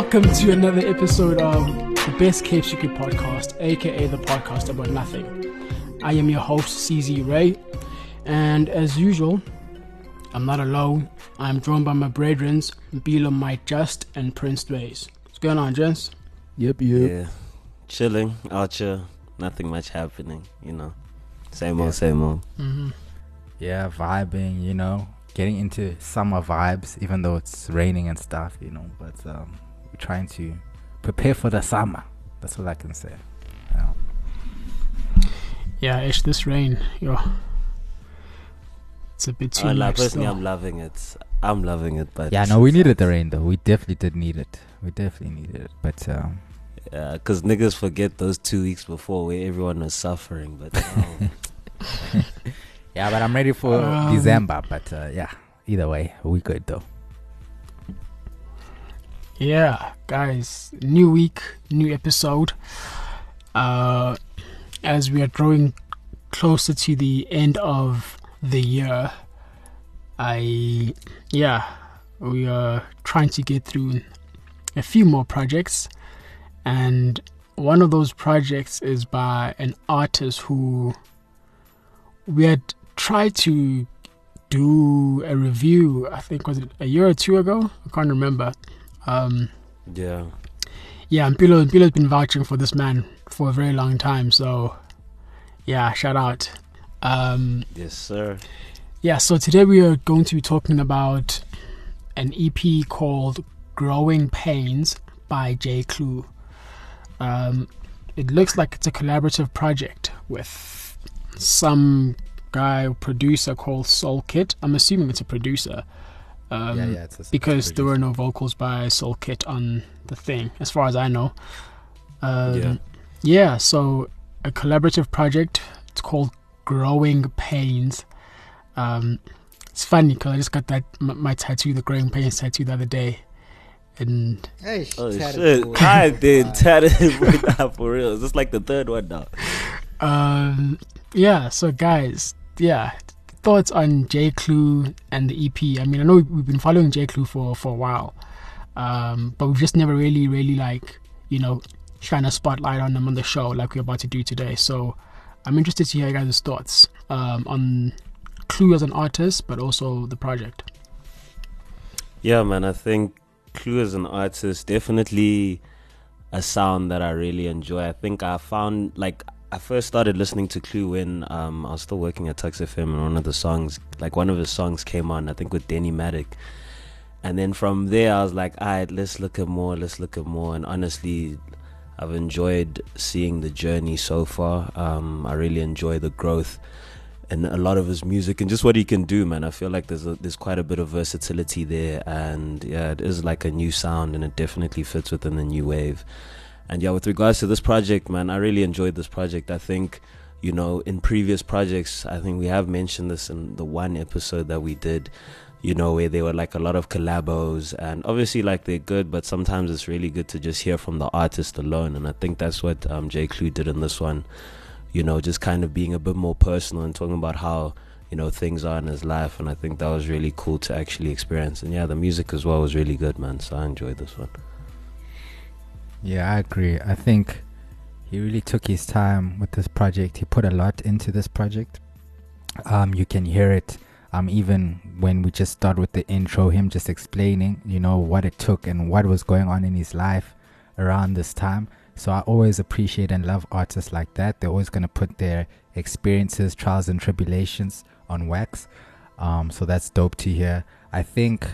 welcome to another episode of the Best Kept Secret podcast, aka the podcast about nothing. I am your host, CZ Ray, and as usual, I'm not alone. I'm joined by my brethren, Bila Mike Just and Prince Dways. What's going on, gents? Yep, yep. Yeah, chilling out here. Nothing much happening, you know. Same old, same old. Mm-hmm. Yeah, vibing, you know, getting into summer vibes, even though it's raining and stuff, you know. But um, we're trying to prepare for the summer. That's all I can say. Yeah. Yeah, it's this rain, yo. It's a bit too I like, much. personally, still. I'm loving it. I'm loving it, but Yeah, no, we needed the rain though. We definitely did need it. We definitely needed it. But um, Yeah, because niggas forget those two weeks before where everyone was suffering. But um, yeah, but I'm ready for Um, December. But uh, yeah, either way, we good though. Yeah, guys, new week, new episode. Uh, as we are drawing closer to the end of the year, I, yeah, we are trying to get through a few more projects, and one of those projects is by an artist who we had tried to do a review. I think was it a year or two ago? I can't remember. Um, yeah, yeah, and Pilo, Pilo's been vouching for this man for a very long time. So, yeah, shout out. Um, yes, sir. yeah, so today we are going to be talking about an EP called Growing Pains by J. Clu. Um, it looks like it's a collaborative project with some guy, producer called Soulkit. I'm assuming it's a producer. Um, yeah, yeah, it's a, because there were no vocals by Soulkit on the thing, as far as I know. Um, Yeah. yeah. so a collaborative project. It's called Growing Pains. Um, it's funny because I just got that m- my tattoo, the Growing Pains tattoo, the other day, and Hey, Oh shit. I did Wow. tatted with that for real. Is this like the third one now? um, yeah. So guys, yeah, thoughts on J Clu and the EP. I mean, I know we've been following J Clu for for a while, um, but we've just never really, really like you know shine a spotlight on them on the show like we're about to do today. So I'm interested to hear your guys' thoughts um, on Clu as an artist, but also the project. Yeah, man. I think Clu as an artist definitely a sound that I really enjoy. I think I found like I first started listening to Clu when um, I was still working at Tuks FM, and one of the songs, like one of his songs, came on. I think with Denny Maddock. And then from there, I was like, all right, let's look at more, let's look at more. And honestly, I've enjoyed seeing the journey so far. Um, I really enjoy the growth and a lot of his music and just what he can do, man. I feel like there's a, there's quite a bit of versatility there, and yeah, it is like a new sound, and it definitely fits within the new wave. And yeah, with regards to this project, man, I really enjoyed this project. I think, you know, in previous projects, I think we have mentioned this in the one episode that we did, you know, where there were like a lot of collabos, and obviously, like they're good, but sometimes it's really good to just hear from the artist alone. And I think that's what um, J. Clu did in this one you know, just kind of being a bit more personal and talking about how, you know, things are in his life. And I think that was really cool to actually experience. And yeah, the music as well was really good, man. So I enjoyed this one. Yeah, I agree. I think he really took his time with this project. He put a lot into this project. Um, you can hear it. Um, even when we just start with the intro, him just explaining, you know, what it took and what was going on in his life around this time. So I always appreciate and love artists like that. They're always gonna put their experiences, trials, and tribulations on wax. Um, so that's dope to hear. I think,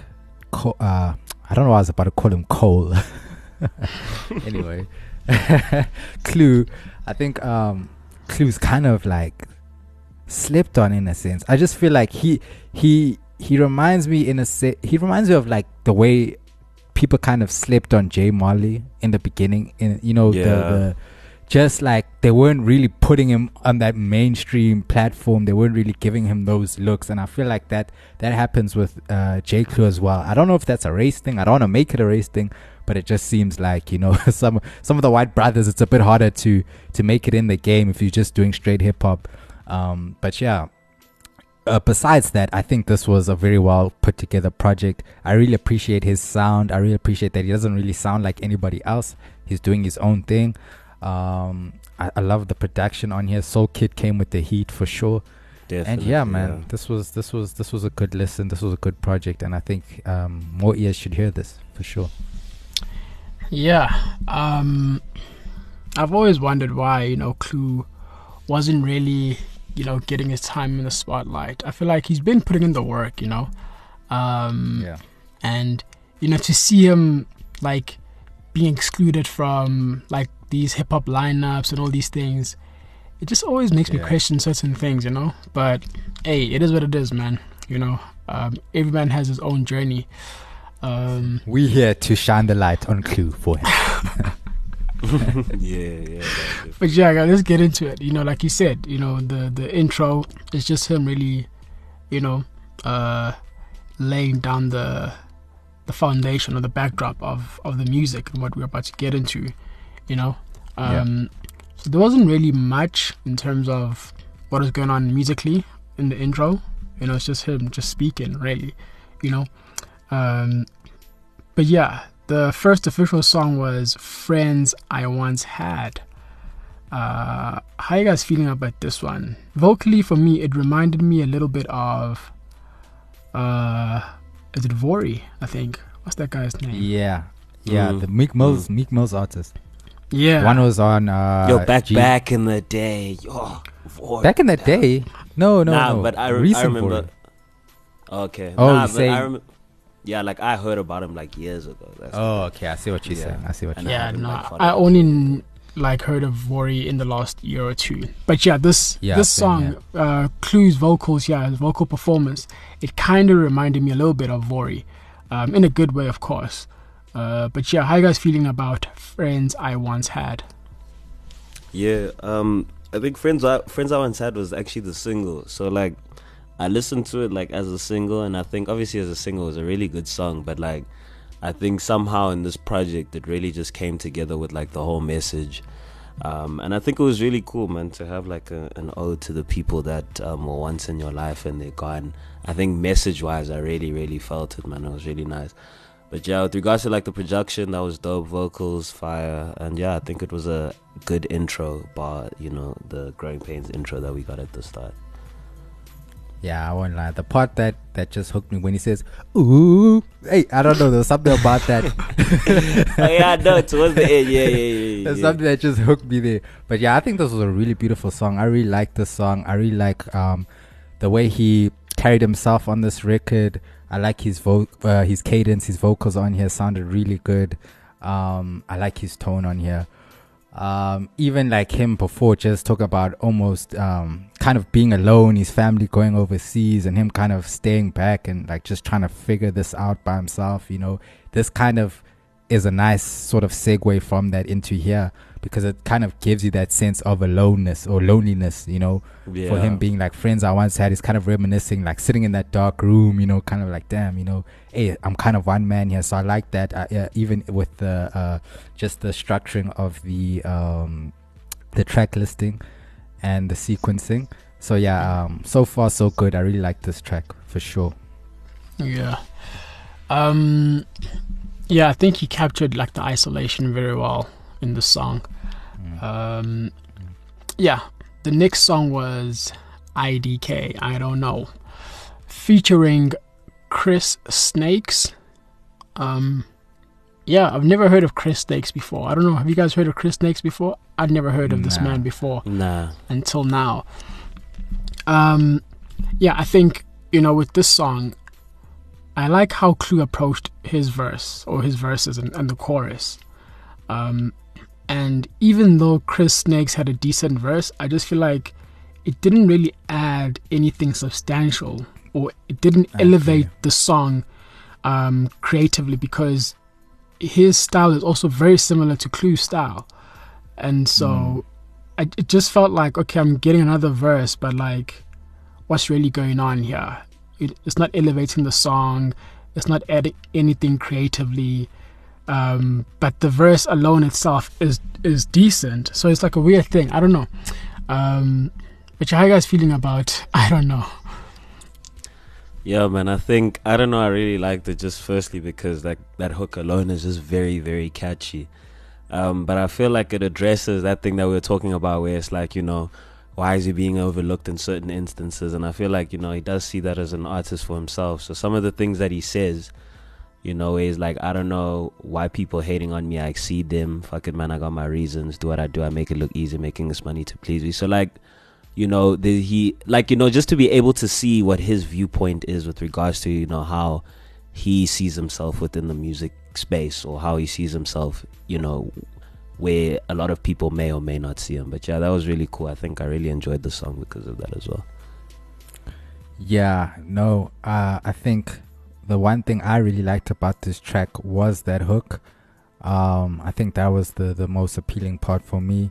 uh, I don't know. I was about to call him Cole. anyway, Clu. I think um, Clu's kind of like slipped on in a sense. I just feel like he he he reminds me in a se- he reminds me of like the way people kind of slipped on J Molley in the beginning. In you know the, Yeah. the just like they weren't really putting him on that mainstream platform. They weren't really giving him those looks, and I feel like that that happens with uh, J Clu as well. I don't know if that's a race thing. I don't want to make it a race thing, but it just seems like you know some some of the white brothers. It's a bit harder to to make it in the game if you're just doing straight hip hop. Um, but yeah, uh, besides that, I think this was a very well put together project. I really appreciate his sound. I really appreciate that he doesn't really sound like anybody else. He's doing his own thing. Um, I, I love the production on here. Soulkit came with the heat for sure. Definitely, and yeah, man, this was this was this was a good listen. This was a good project, and I think um, more ears should hear this for sure. Yeah, um, I've always wondered why you know Clu wasn't really you know getting his time in the spotlight. I feel like he's been putting in the work, you know. Um, Yeah. and you know to see him like being excluded from like these hip hop lineups and all these things, it just always makes me question certain things, you know. But hey, it is what it is, man. You know, um, every man has his own journey. Um, We here to shine the light on Clu for him. yeah, yeah. definitely. but yeah, let's get into it. You know, like you said, you know, the the intro is just him really, you know, uh, laying down the the foundation or the backdrop of of the music and what we're about to get into. You know, Yeah. um, so there wasn't really much in terms of what is going on musically in the intro. You know, it's just him just speaking, really. You know, um, but yeah, the first official song was "Friends I Once Had." Uh, how you guys feeling about this one? Vocally, for me, it reminded me a little bit of, uh, is it Vory? I think. What's that guy's name? yeah, yeah. Mm. The Meek Mill's Meek Mill's artist. Yeah. One was on. Uh, Yo, back G- back in the day, yo, boy. back in the day. No, no, nah, no. but I, re- I remember. Vory. Okay. Oh, nah, but saying- I rem- Yeah, like I heard about him like years ago. That's Oh, okay. I see what you're Yeah. saying. I see what And you're I yeah, haven't, no, I only like heard of Vory in the last year or two. But yeah, this Yeah, this same, song, uh, Clu's vocals, yeah, his vocal performance, it kind of reminded me a little bit of Vory, um, in a good way, of course. Uh, but yeah, how you guys feeling about friends I once had? Yeah, um, I think friends I friends I once had was actually the single. So like, I listened to it like as a single, and I think obviously as a single it was a really good song. But like, I think somehow in this project it really just came together with like the whole message. Um, and I think it was really cool, man, to have like a, an ode to the people that um, were once in your life and they're gone. I think message wise, I really, really felt it, man. It was really nice. But yeah, with regards to like the production, that was dope. Vocals, fire, and yeah, I think it was a good intro bar. You know, the Growing Pains intro that we got at the start. Yeah, I won't lie. The part that that just hooked me when he says, "Ooh," hey, I don't know. There's something about that. oh yeah, no, towards the end, yeah, yeah, yeah. There's yeah. something that just hooked me there. But yeah, I think this was a really beautiful song. I really like this song. I really like um, the way he carried himself on this record. I like his vo- uh, his cadence, his vocals on here sounded really good. Um, I like his tone on here. Um, even like him before, just talk about almost um, kind of being alone, his family going overseas, and him kind of staying back and like just trying to figure this out by himself. You know, this kind of is a nice sort of segue from that into here because it kind of gives you that sense of aloneness or loneliness, you know, yeah. for him being like friends I once had. He's kind of reminiscing, like sitting in that dark room, you know, kind of like, damn, you know, hey, I'm kind of one man here. So I like that, uh, even with the uh, just the structuring of the um, the track listing and the sequencing. So yeah, um, so far so good. I really like this track for sure. Yeah. Um yeah, I think he captured like the isolation very well in the song. Um yeah, the next song was IDK, I don't know. Featuring Chris Snakes. Um yeah, I've never heard of Chris Snakes before. I don't know. Have you guys heard of Chris Snakes before? I'd never heard of this man before Nah. until now. Um, yeah, I think you know with this song, I like how Clu approached his verse or his verses and, and the chorus. Um, and even though Chris Snakes had a decent verse, I just feel like it didn't really add anything substantial or it didn't elevate the song um, creatively because his style is also very similar to Clu's style. And so Mm. I, it just felt like okay i'm getting another verse but like what's really going on here it, it's not elevating the song it's not adding anything creatively um, but the verse alone itself is is decent so it's like a weird thing i don't know um, but how you guys feeling about i don't know Yeah, man. I think I don't know. I really liked it just firstly because like that hook alone is just very, very catchy. Um, but I feel like it addresses that thing that we were talking about, where it's like you know, why is he being overlooked in certain instances? And I feel like you know he does see that as an artist for himself. So some of the things that he says, you know, is like I don't know why people hating on me. I exceed them. Fuck it, man. I got my reasons. Do what I do. I make it look easy, making this money to please me. So like you know the, he like you know just to be able to see what his viewpoint is with regards to you know how he sees himself within the music space or how he sees himself you know where a lot of people may or may not see him but yeah that was really cool i think i really enjoyed the song because of that as well Yeah, no, uh, I think the one thing I really liked about this track was that hook. Um, I think that was the, the most appealing part for me.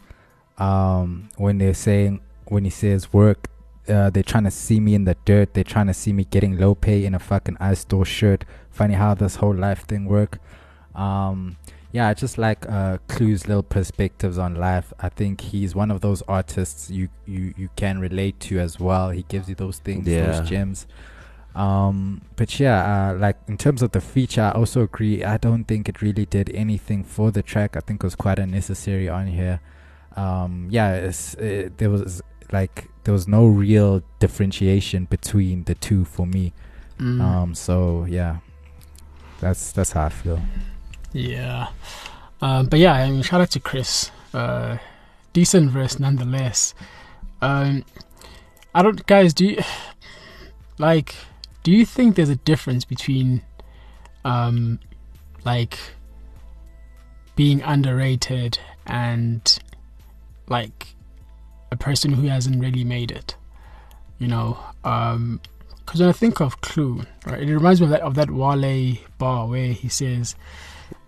Um, when they're saying, when he says work, uh, they're trying to see me in the dirt. They're trying to see me getting low pay in a fucking ice store shirt. Funny how this whole life thing work. Um, yeah, I just like uh, Clu's little perspectives on life. I think he's one of those artists you, you, you can relate to as well. He gives you those things, Yeah. those gems. Um, but yeah, uh, like in terms of the feature, I also agree. I don't think it really did anything for the track. I think it was quite unnecessary on here. Um, yeah, it's, it, there was like there was no real differentiation between the two for me. Mm. Um, so yeah, that's that's how I feel. Yeah. Um, but yeah, I mean, shout out to Chris. Uh, decent verse nonetheless. Um, I don't, guys, do you, like, do you think there's a difference between, um, like, being underrated and, like, a person who hasn't really made it? You know, um, because when I think of Clu, right, it reminds me of that of that Wale bar where he says,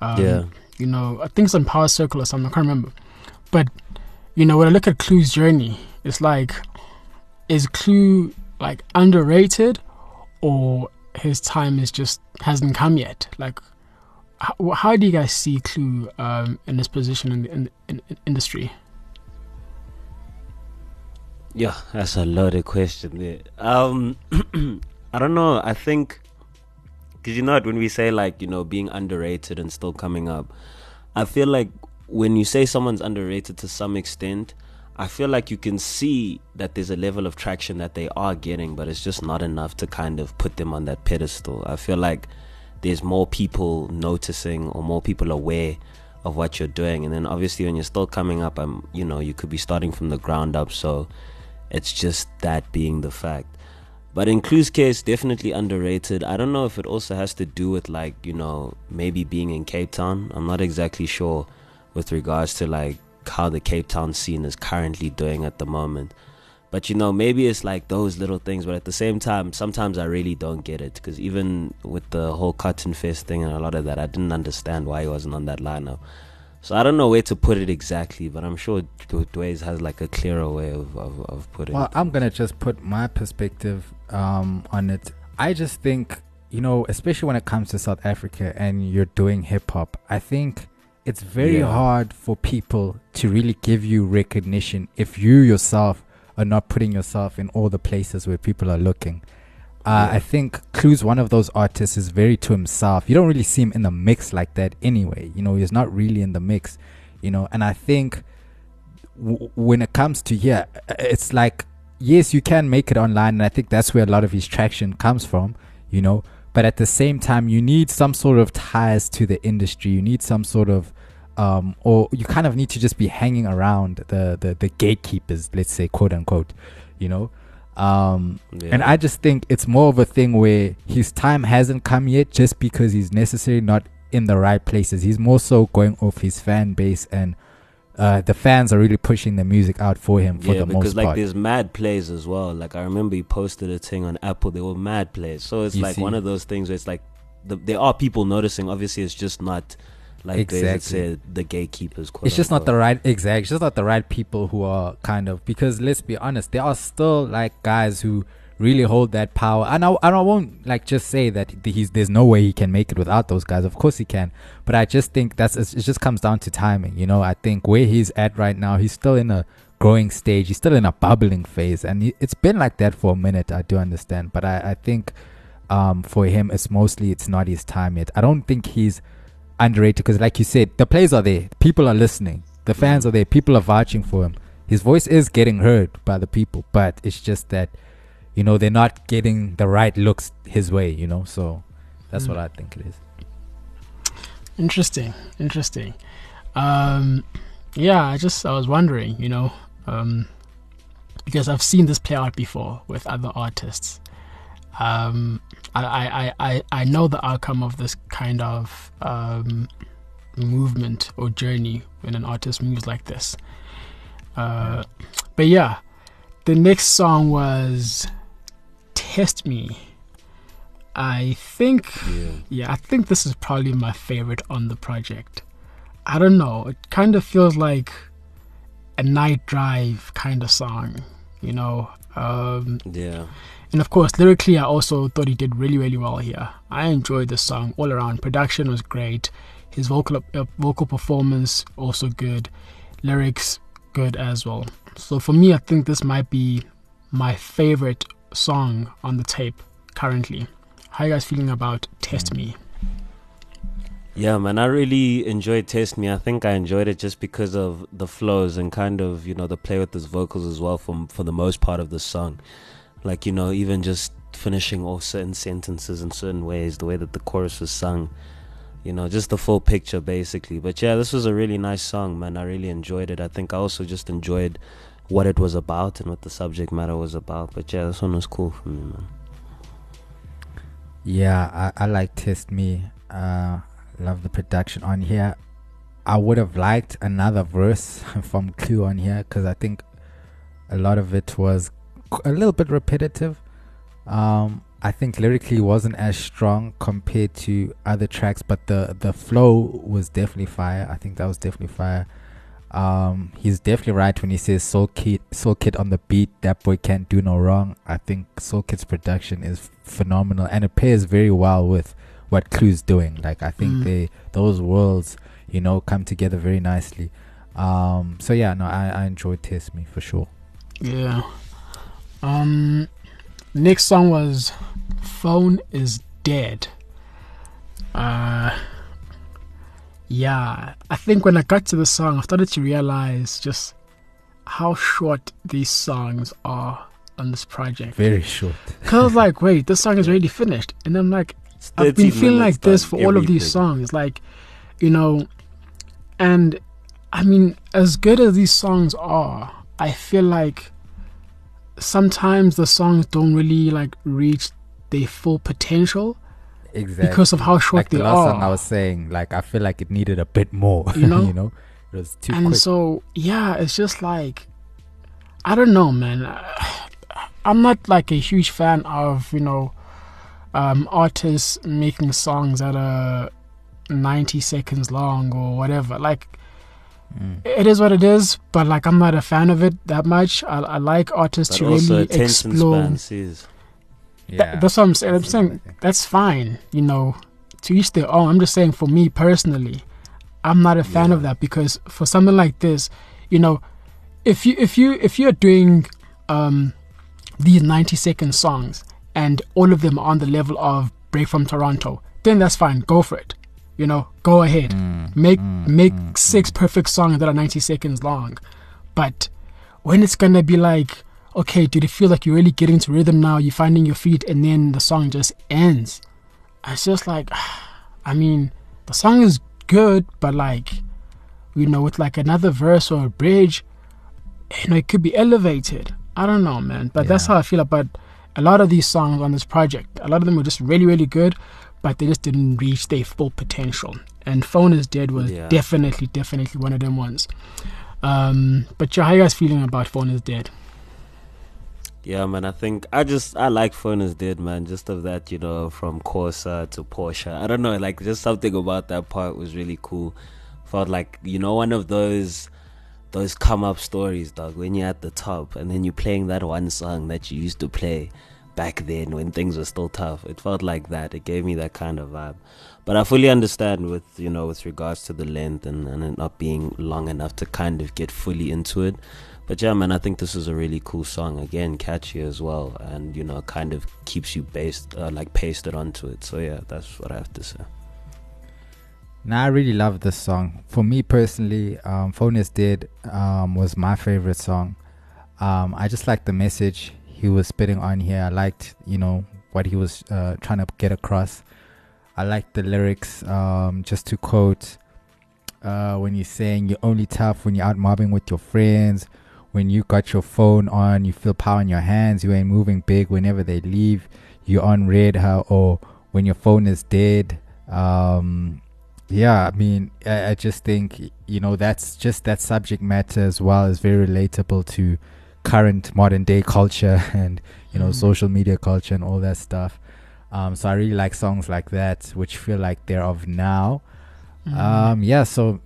um, yeah you know, I think it's on Power Circle or something. I can't remember. But you know, when I look at Clu's journey, it's like, is Clu like underrated, or his time is just hasn't come yet? Like, how, how do you guys see Clu um, in this position in the in, in, in industry? Yeah, that's a loaded question there. Um, I don't know. I think because you know when we say like you know being underrated and still coming up, I feel like when you say someone's underrated to some extent, I feel like you can see that there's a level of traction that they are getting, but it's just not enough to kind of put them on that pedestal. I feel like there's more people noticing or more people aware of what you're doing, and then obviously when you're still coming up, um, you know, you could be starting from the ground up, so it's just that being the fact. But in Clu's case, definitely underrated. I don't know if it also has to do with like, you know, maybe being in Cape Town. I'm not exactly sure with regards to like how the Cape Town scene is currently doing at the moment. But you know, maybe it's like those little things, but at the same time, sometimes I really don't get it because even with the whole Cotton Fest thing and a lot of that, I didn't understand why he wasn't on that lineup. So I don't know where to put it exactly, but I'm sure Dwayne has like a clearer way of, of, of putting Well, it. I'm gonna just put my perspective um, on it. I just think, you know, especially when it comes to South Africa and you're doing hip hop, I think it's very Yeah. hard for people to really give you recognition if you yourself are not putting yourself in all the places where people are looking. Uh, Yeah. I think Clu's one of those artists is very to himself. You don't really see him in the mix like that anyway. You know, he's not really in the mix. You know, and I think w- when it comes to yeah, it's like yes, you can make it online, and I think that's where a lot of his traction comes from. You know, but at the same time, you need some sort of ties to the industry. You need some sort of um, or you kind of need to just be hanging around the, the the gatekeepers, let's say, quote unquote. You know, um, Yeah. and I just think it's more of a thing where his time hasn't come yet just because he's necessarily not in the right places. He's more so going off his fan base and uh, the fans are really pushing the music out for him for yeah, the because most like part. there's mad plays as well. Like I remember he posted a thing on Apple. They were mad plays. So it's You like see. one of those things where it's like the, there are people noticing. Obviously, it's just not like they Exactly. said the gatekeepers. Quote It's just not the right exact. It's just not the right people who are kind of because let's be honest, there are still like guys who really hold that power. And I, and I won't like just say that he's there's no way he can make it without those guys. Of course he can, but I just think that's it. Just comes down to timing. You know, I think where he's at right now, he's still in a growing stage. He's still in a bubbling phase, and he, it's been like that for a minute. I do understand, but I I think. um, for him, it's mostly it's not his time yet. I don't think he's underrated because, like you said, the plays are there, people are listening, the fans are there, people are vouching for him. His voice is getting heard by the people, but it's just that you know they're not getting the right looks his way. You know, so that's Mm. what I think it is. Interesting, interesting. Um, yeah, I just I was wondering, you know, um, because I've seen this play out before with other artists. Um, I, I, I, I- I know the outcome of this kind of um, movement or journey when an artist moves like this. Uh, but yeah, the next song was "Test Me." I think Yeah. yeah, I think this is probably my favorite on the project. I don't know. It kind of feels like a night drive kind of song, you know. Um, Yeah. and of course, lyrically, I also thought he did really, really well here. I enjoyed the song all around. Production was great. His vocal uh, vocal performance also good. Lyrics good as well. So for me, I think this might be my favorite song on the tape currently. How you guys feeling about "Test Me"? Yeah, man, I really enjoyed Test Me. I think I enjoyed it just because of the flows and kind of, you know, the play with his vocals as well from for the most part of the song. Like, you know, even just finishing off certain sentences in certain ways, the way that the chorus was sung. You know, just the full picture basically. But yeah, this was a really nice song, man. I really enjoyed it. I think I also just enjoyed what it was about and what the subject matter was about. But yeah, this one was cool for me, man. Yeah, I, I like Test Me. Uh, love the production on here. I would have liked another verse from Clu on here because I think a lot of it was a little bit repetitive. Um, I think lyrically wasn't as strong compared to other tracks, but the the flow was definitely fire. I think that was definitely fire. Um, he's definitely right when he says Soulkit, Soul Kid on the beat. That boy can't do no wrong. I think Soulkit's production is phenomenal, and it pairs very well with what Clu's doing. Like I think Mm. they those worlds, you know, come together very nicely. Um, so yeah, no, I, I enjoyed Test Me for sure. Yeah. Um next song was Phone is Dead. Uh yeah, I think when I got to the song I started to realize just how short these songs are on this project. Very short. Cause I was like, wait, this song is already finished. And I'm like, I've been feeling like this for all of these songs. Like, you know, and I mean, as good as these songs are, I feel like sometimes the songs don't really like reach their full potential Exactly. because of how short like the they last song I was saying, like I feel like it needed a bit more. You know? you know, it was too And quick. so, yeah, it's just like, I don't know, man. I'm not like a huge fan of, you know, um, artists making songs that are 90 seconds long or whatever. Like, Mm. it is what it is, but like, I'm not a fan of it that much. I, I like artists But to also really attention explore. Yeah, that's what I'm saying. I'm that's saying that's fine, you know, to each their own. I'm just saying for me personally, I'm not a fan of that because for something like this, you know, if you if you if you're doing um these 90 second songs and all of them are on the level of Break from Toronto, then that's fine. Go for it. You know, go ahead. Mm, Make mm, make mm, six mm. perfect songs that are 90 seconds long. But when it's gonna be like, okay, did it feel like you're really getting to rhythm now? You're finding your feet, and then the song just ends. It's just like, I mean, the song is good, but like, you know, with like another verse or a bridge, you know, it could be elevated. I don't know, man. But that's how I feel about a lot of these songs on this project. A lot of them were just really, really good, but they just didn't reach their full potential. And Phone is Dead was Yeah. definitely, definitely one of them ones. Um, but yeah, how you guys feeling about Phone is Dead? Yeah, man. I think I just I like is Dead, man. Just of that, you know, from Corsa to Porsche. I don't know, like just something about that part was really cool. Felt like you know one of those those come up stories, dog. When you're at the top and then you're playing that one song that you used to play back then when things were still tough. It felt like that. It gave me that kind of vibe. But I fully understand with you know with regards to the length and, and it not being long enough to kind of get fully into it. But yeah, man, I think this is a really cool song. Again, catchy as well, and you know, kind of keeps you based, uh, like pasted onto it. So yeah, that's what I have to say. Now I really love this song. For me personally, um, Phone is Dead um, was my favorite song. Um, I just liked the message he was spitting on here. I liked, you know, what he was uh, trying to get across. I liked the lyrics. Um, just to quote, uh, when you're saying you're only tough when you're out mobbing with your friends, when you got your phone on, you feel power in your hands, you ain't moving big whenever they leave, you're on red, or when your phone is dead. Um, yeah, I mean, I, I just think, you know, that's just that subject matter as well is very relatable to current modern day culture and, you know, Mm. social media culture and all that stuff. Um, so I really like songs like that, which feel like they're of now. Mm. Um, yeah, so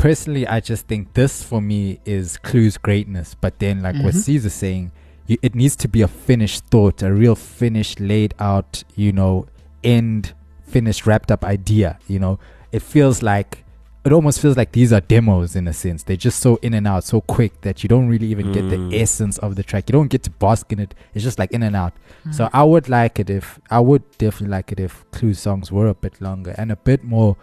personally, I just think this for me is Clu's greatness. But then, like what Mhm. Caesar's saying, you, it needs to be a finished thought, a real finished, laid out, you know, end, finished, wrapped up idea. You know, it feels like it almost feels like these are demos in a sense. They're just so in and out, so quick that you don't really even get the Mm. essence of the track. You don't get to bask in it. It's just like in and out. Mm. So I would like it if I would definitely like it if Clu's songs were a bit longer and a bit more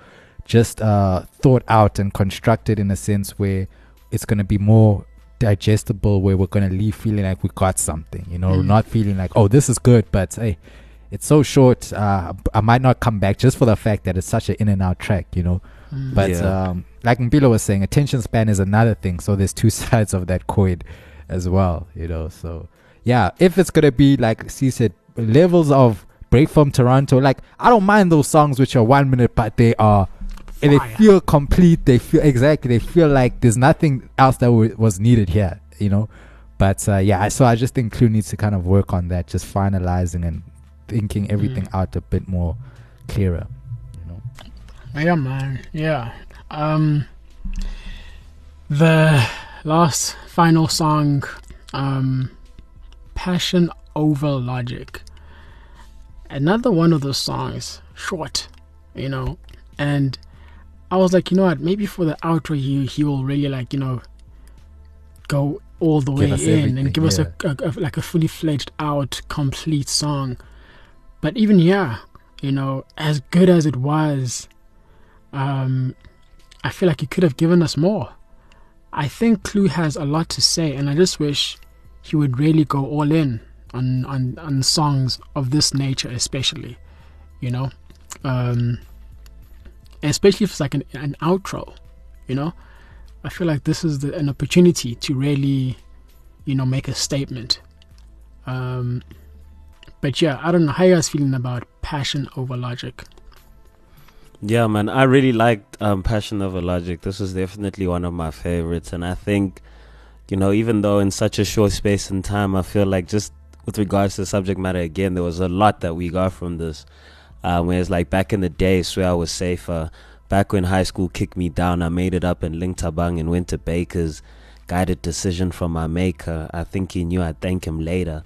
just uh thought out and constructed in a sense where it's gonna be more digestible where we're gonna leave feeling like we got something, you know, Mm. not feeling like, oh this is good, but hey, it's so short, uh I might not come back just for the fact that it's such an in and out track, you know. Mm. But Yeah. um, like Mbilo was saying, attention span is another thing. So there's two sides of that coin as well, you know. So yeah, if it's gonna be like C said, levels of break from Toronto, like I don't mind those songs which are one minute, but they are and they feel complete. They feel exactly. They feel like there's nothing else that w- was needed here, you know. But uh, yeah, so I just think Clu needs to kind of work on that, just finalizing and thinking everything Mm. out a bit more clearer, you know. Yeah, man. Yeah. Um, the last final song, um, "Passion Over Logic." Another one of those songs, short, you know, and I was like, you know what? Maybe for the outro, he he will really like, you know, go all the Give way in and give us a, a, a like a fully fledged out, complete song. But even yeah, you know, as good as it was, um, I feel like he could have given us more. I think Clu has a lot to say, and I just wish he would really go all in on on, on songs of this nature, especially, you know, um, especially if it's like an, an outro, you know. I feel like this is the, an opportunity to really, you know, make a statement. Um, but yeah, I don't know how you guys feeling about passion over logic. Yeah, man, I really liked um, Passion Over Logic. This was definitely one of my favorites, and I think, you know, even though in such a short space and time, I feel like just with regards to the subject matter again, there was a lot that we got from this. Um, whereas like back in the day, swear I was safer. Back when high school kicked me down, I made it up in Linktabang and went to Baker's. Guided decision from my maker. I think he knew I'd thank him later.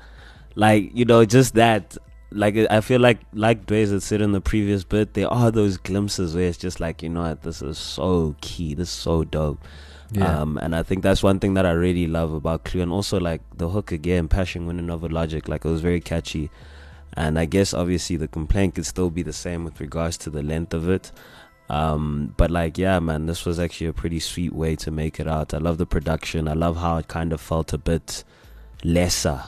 Like you know, just that like I feel like like Dwayne had said in the previous bit, there are those glimpses where it's just like you know what, this is so key, this is so dope. Um, and I think that's one thing that I really love about Clu, and also like the hook again, passion winning over logic. Like it was very catchy, and I guess obviously the complaint could still be the same with regards to the length of it. Um, but like yeah, man, this was actually a pretty sweet way to make it out. I love the production. I love how it kind of felt a bit lesser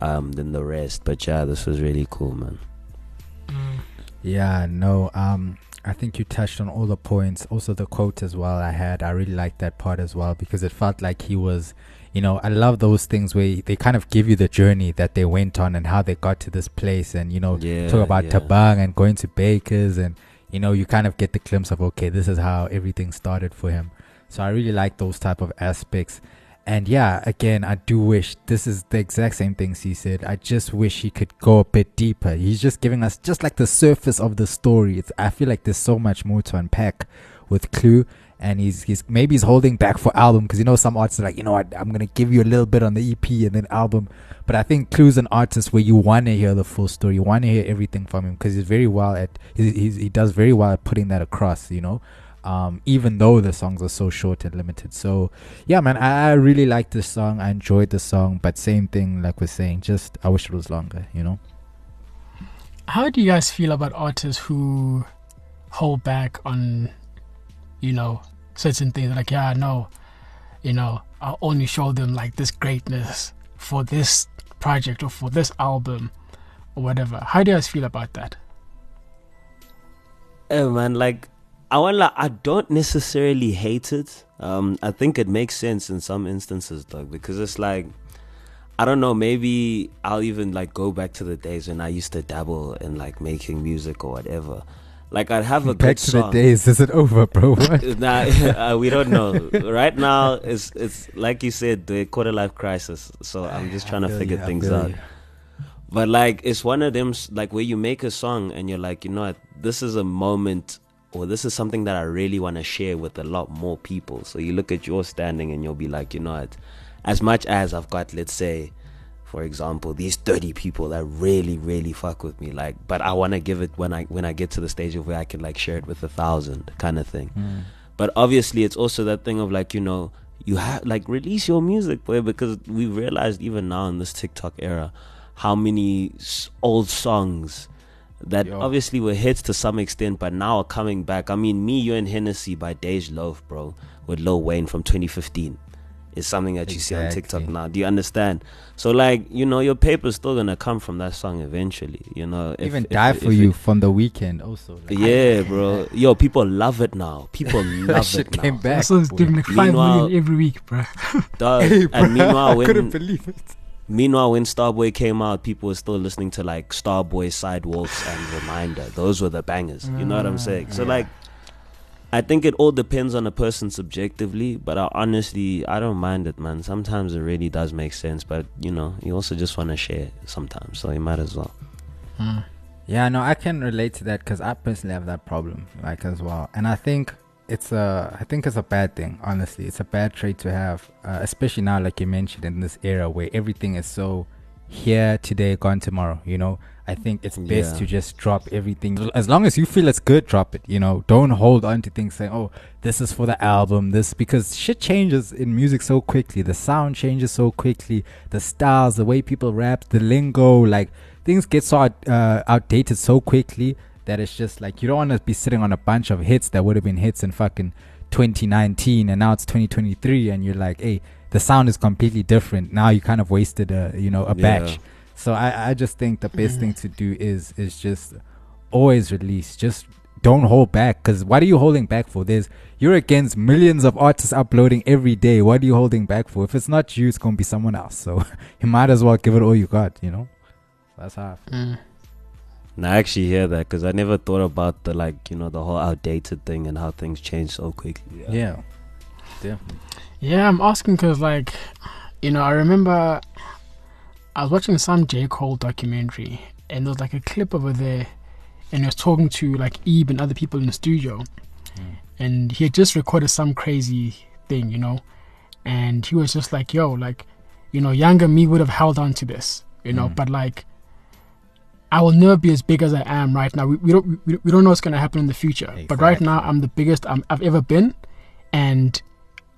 um, than the rest. But yeah, this was really cool, man. Yeah, no, um, I think you touched on all the points. Also, the quote as well. I had, I really liked that part as well because it felt like he was, you know, I love those things where they kind of give you the journey that they went on and how they got to this place, and you know, Yeah, talk about yeah. Tabang and going to Bakers, and you know, you kind of get the glimpse of okay, this is how everything started for him. So I really like those type of aspects. And yeah, again, I do wish this is the exact same things he said. I just wish he could go a bit deeper. He's just giving us just like the surface of the story. It's, I feel like there's so much more to unpack with Clu, and he's he's maybe he's holding back for album because you know some artists are like you know what I'm gonna give you a little bit on the EP and then album, but I think Clu's an artist where you want to hear the full story, you want to hear everything from him because he's very well at he he's, he does very well at putting that across. You know, Um, even though the songs are so short and limited. So yeah, man, I, I really like this song. I enjoyed the song, but same thing like we're saying, just I wish it was longer, you know. How do you guys feel about artists who hold back on, you know, certain things? Like, yeah, no, you know, I'll only show them like this greatness for this project or for this album or whatever. How do you guys feel about that? Oh man, like I want like I don't necessarily hate it. Um, I think it makes sense in some instances, though, because it's like I don't know. Maybe I'll even like go back to the days when I used to dabble in like making music or whatever. Like I'd have a Back good to song. the days. Is it over, bro? Nah, uh, we don't know. Right now, it's it's like you said, the quarter life crisis. So I'm just trying to figure you, things out. you. But like, it's one of them like where you make a song and you're like, you know what, this is a moment or this is something that I really want to share with a lot more people. So you look at your standing and you'll be like, you know what, as much as I've got, let's say, for example, these 30 people that really, really fuck with me, like, but I want to give it when I when I get to the stage of where I can like share it with a thousand kind of thing. Mm. But obviously, it's also that thing of like, you know, you have like release your music, boy, because we realized even now in this TikTok era how many old songs that Yo. obviously were hits to some extent, but now are coming back. I mean, Me, You, and Hennessy by Dej Loaf, bro, with Lil Wayne from 2015 is something that you see on TikTok now. Do you understand? So, like, you know, your paper's still gonna come from that song eventually. You know, if- Even if- die if for it- you from the Weeknd, also. Like, yeah, bro. Yo, people love it now. People that love shit it now. came back. Also, it's boy. doing like five million every week, bro. Dog. Hey, and bruh, meanwhile, I couldn't when believe it. meanwhile when Starboy came out, people were still listening to like Starboy Sidewalks and Reminder. Those were the bangers. You know what I'm ah, saying? So Yeah. like, I think it all depends on a person subjectively. But I honestly, I don't mind it, man. Sometimes it really does make sense. But you know, you also just want to share sometimes, so you might as well. Mm. Yeah, no, I can relate to that because I personally have that problem, like as well. And I think it's a, I think it's a bad thing. Honestly, it's a bad trait to have, uh, especially now, like you mentioned, in this era where everything is so here today, gone tomorrow. You know, I think it's best Yeah. to just drop everything as long as you feel it's good. Drop it. You know, don't hold on to things saying, "Oh, this is for the album." This because shit changes in music so quickly. The sound changes so quickly. The styles, the way people rap, the lingo, like things get so out, uh, outdated so quickly that it's just like you don't want to be sitting on a bunch of hits that would have been hits in fucking 2019 and now it's 2023 and you're like hey the sound is completely different now you kind of wasted a you know a Yeah. batch so i i just think the best Mhm. thing to do is is just always release. Just don't hold back because what are you holding back for? There's you're against millions of artists uploading every day. What are you holding back for? If it's not you it's gonna be someone else. So you might as well give it all you got you know? That's how I. Mm. And I actually hear that because I never thought about the like you know the whole outdated thing and how things change so quickly. yeah. Definitely. Yeah, I'm asking because, like, you know, I remember I was watching some J. Cole documentary, and there was like a clip over there, and he was talking to like Ebe and other people in the studio, Mm. and he had just recorded some crazy thing, you know, and he was just like, "Yo, like, you know, younger me would have held on to this, you know, Mm. but like." I will never be as big as I am right now. We, we don't we, we don't know what's going to happen in the future. But right now, I'm the biggest I'm, I've ever been, and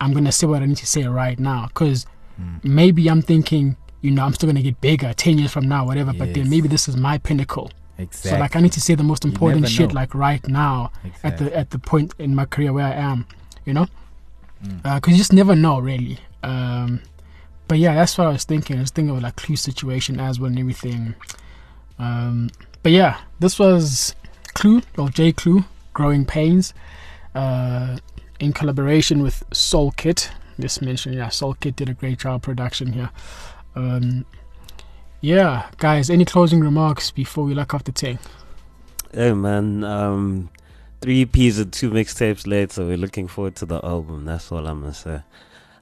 I'm gonna say what I need to say right now. Cause Mm. maybe I'm thinking, you know, I'm still gonna get bigger ten years from now, whatever. But then maybe this is my pinnacle. exactly So like I need to say the most important shit know. like right now at the at the point in my career where I am, you know, Mm. because you just never know really. Um, but yeah, that's what I was thinking. I was thinking of like Clu situation as well and everything. Um, but yeah, this was Clu or J Clu, Growing Pains, uh, in collaboration with Soulkit. Just mentioned, yeah, Soulkit did a great job production here. Um, yeah, guys, any closing remarks before we lock off the tank? Hey man, um, three EPs and two mixtapes later, we're looking forward to the album. That's all I'm gonna say.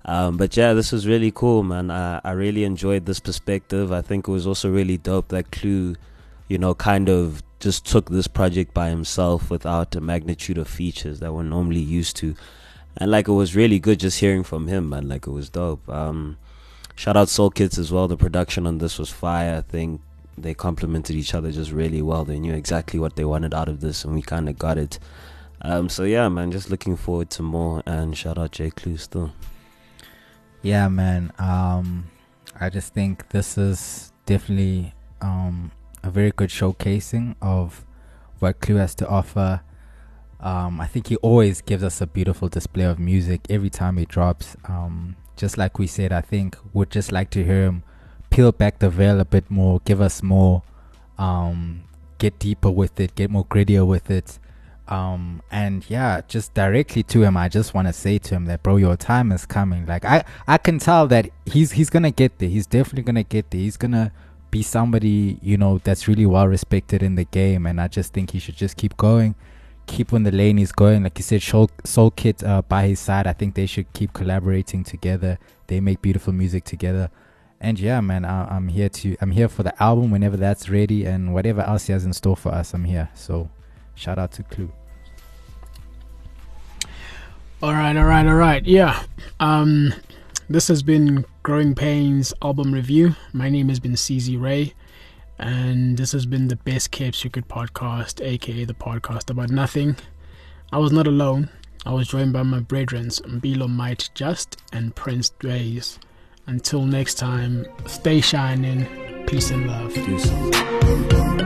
Um, but yeah, this was really cool, man. I, I really enjoyed this perspective. I think it was also really dope that Clu, you know, kind of just took this project by himself without a magnitude of features that we're normally used to. And like it was really good just hearing from him, man. Like it was dope. Um, shout out Soulkit's as well. The production on this was fire. I think they complemented each other just really well. They knew exactly what they wanted out of this, and we kind of got it. Um, so yeah, man, just looking forward to more. And shout out J Clu still. Yeah, man. Um, I just think this is definitely um a very good showcasing of what Clu has to offer. Um, I think he always gives us a beautiful display of music every time he drops. Um, just like we said, I think would just like to hear him peel back the veil a bit more, give us more, um, get deeper with it, get more grittier with it. Um, and yeah, just directly to him, I just want to say to him that, bro, your time is coming. Like I, I can tell that he's he's gonna get there. He's definitely gonna get there. He's gonna be somebody you know that's really well respected in the game, and I just think he should just keep going, keep on the lane he's going. Like you said, Soul, Soulkit uh, by his side. I think they should keep collaborating together. They make beautiful music together. And yeah, man, I, I'm here to I'm here for the album whenever that's ready, and whatever else he has in store for us, I'm here. So, shout out to Clu. All right, all right, all right. Yeah. Um, this has been Growing Pains album review. My name has been CZ Ray, and this has been the Best Kept Secret podcast, aka the podcast about nothing. I was not alone. I was joined by my brethren, Mbilo Might Just and Prince Dways. Until next time, stay shining. Peace and love. Deuces.